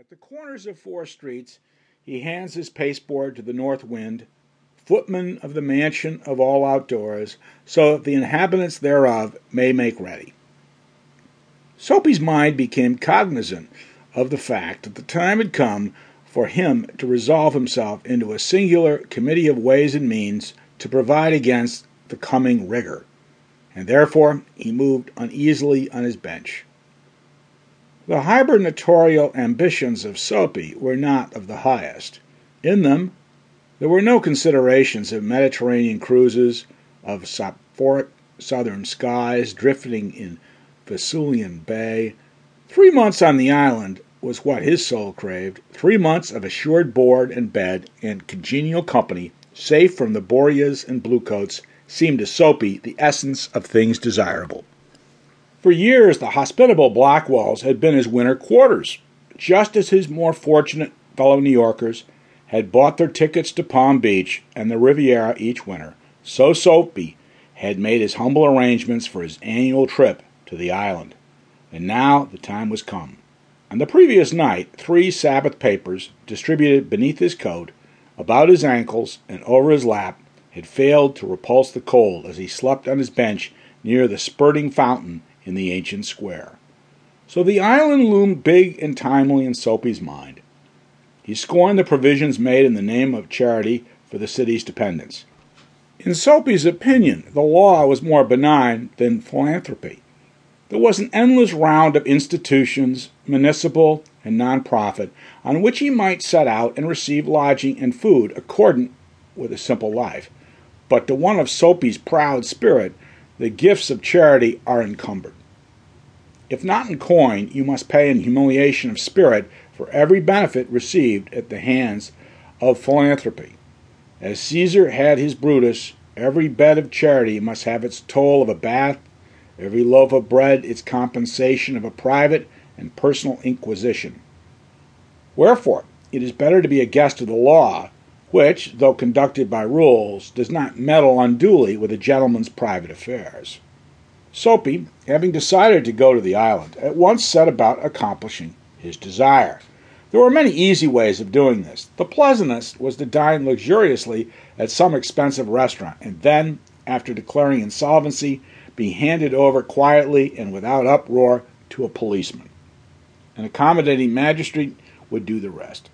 At the corners of four streets he hands his pasteboard to the north wind, footman of the mansion of all outdoors, so that the inhabitants thereof may make ready. Soapy's mind became cognizant of the fact that the time had come for him to resolve himself into a singular committee of ways and means to provide against the coming rigor, and therefore he moved uneasily on his bench. The hibernatorial ambitions of Soapy were not of the highest. In them there were no considerations of Mediterranean cruises, of soporific southern skies drifting in Vesuvian Bay. Three months on the island was what his soul craved three months of assured board and bed and congenial company, safe from the Boreas and Bluecoats, seemed to Soapy the essence of things desirable. For years, the hospitable Blackwells had been his winter quarters, just as his more fortunate fellow New Yorkers had bought their tickets to Palm Beach and the Riviera each winter. So Soapy had made his humble arrangements for his annual trip to the island. And now the time was come. On the previous night, three Sabbath papers, distributed beneath his coat, about his ankles, and over his lap, had failed to repulse the cold as he slept on his bench near the spurting fountain in the ancient square. So the island loomed big and timely in Soapy's mind. He scorned the provisions made in the name of charity for the city's dependents. In Soapy's opinion, the law was more benign than philanthropy. There was an endless round of institutions, municipal and non-profit, on which he might set out and receive lodging and food accordant with a simple life. But to one of Soapy's proud spirit, the gifts of charity are encumbered. If not in coin, you must pay in humiliation of spirit for every benefit received at the hands of philanthropy. As Caesar had his Brutus, every bed of charity must have its toll of a bath, every loaf of bread its compensation of a private and personal inquisition. Wherefore, it is better to be a guest of the law which, though conducted by rules, does not meddle unduly with a gentleman's private affairs. Soapy, having decided to go to the island, at once set about accomplishing his desire. There were many easy ways of doing this. The pleasantest was to dine luxuriously at some expensive restaurant, and then, after declaring insolvency, be handed over quietly and without uproar to a policeman. An accommodating magistrate would do the rest.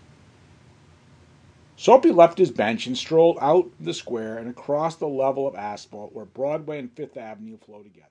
Soapy left his bench and strolled out the square and across the level of asphalt where Broadway and Fifth Avenue flow together.